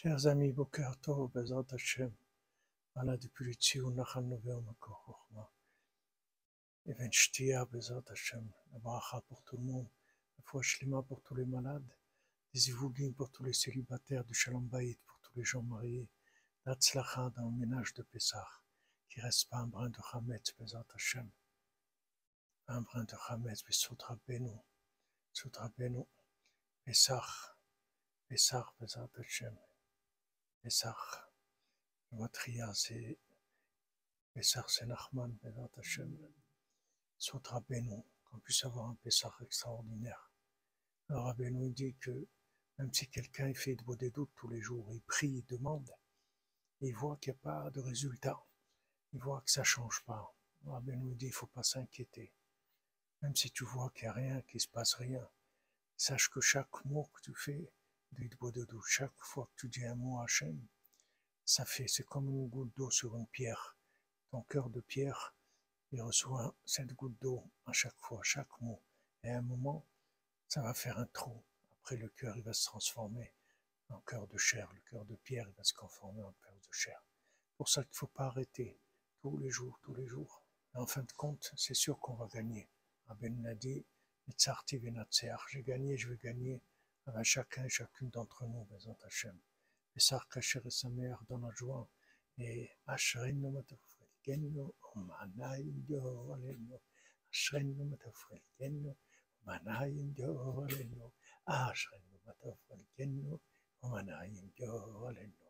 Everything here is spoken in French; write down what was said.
Chers amis, Boker Tov, Bezrat Hashem, voilà depuis le Tzion Nachal Nové Makor Chochma. Even Shtia, Bezrat Hashem, la bracha pour tout le monde, la foi shlema pour tous les malades, des ivougim pour tous les célibataires, du Shalom Bayit pour tous les gens mariés, d'Atzlacha dans le ménage de Pessah, qui reste pas un brin de Hametz, Bezrat Hashem, un brin de Hametz, Besotra Benu, Sotra Benu, Pessah, Pessah, Bezrat Hashem. Pessah, Matria, c'est Pessah, c'est Nachman, Bezrat Hashem. Sotra Benu, qu'on puisse avoir un Pessah extraordinaire. Alors Rabbeinu dit que même si quelqu'un fait de des doutes tous les jours, il prie, il demande, il voit qu'il n'y a pas de résultat, il voit que ça ne change pas. Rabbeinu dit il ne faut pas s'inquiéter. Même si tu vois qu'il n'y a rien, qu'il ne se passe rien, sache que chaque mot que tu fais, chaque fois que tu dis un mot à Hachem, ça fait, c'est comme une goutte d'eau sur une pierre. Ton cœur de pierre, il reçoit cette goutte d'eau à chaque fois, chaque mot. Et à un moment, ça va faire un trou. Après, le cœur, il va se transformer en cœur de chair. Le cœur de pierre, il va se conformer en cœur de chair. Pour ça qu'il ne faut pas arrêter. Tous les jours, tous les jours. Et en fin de compte, c'est sûr qu'on va gagner. Rabben a j'ai gagné, je vais gagner avec chacun et chacune d'entre nous, Bezant Hachem. Pessar Kacher et sa mère dans la joie. Et Ashrenu Matafrelkenu, Omanayim Yoralenu. Ashrenu Matafrelkenu, Omanayim Yoralenu. Ashrenu Matafrelkenu, Omanayim Yoralenu.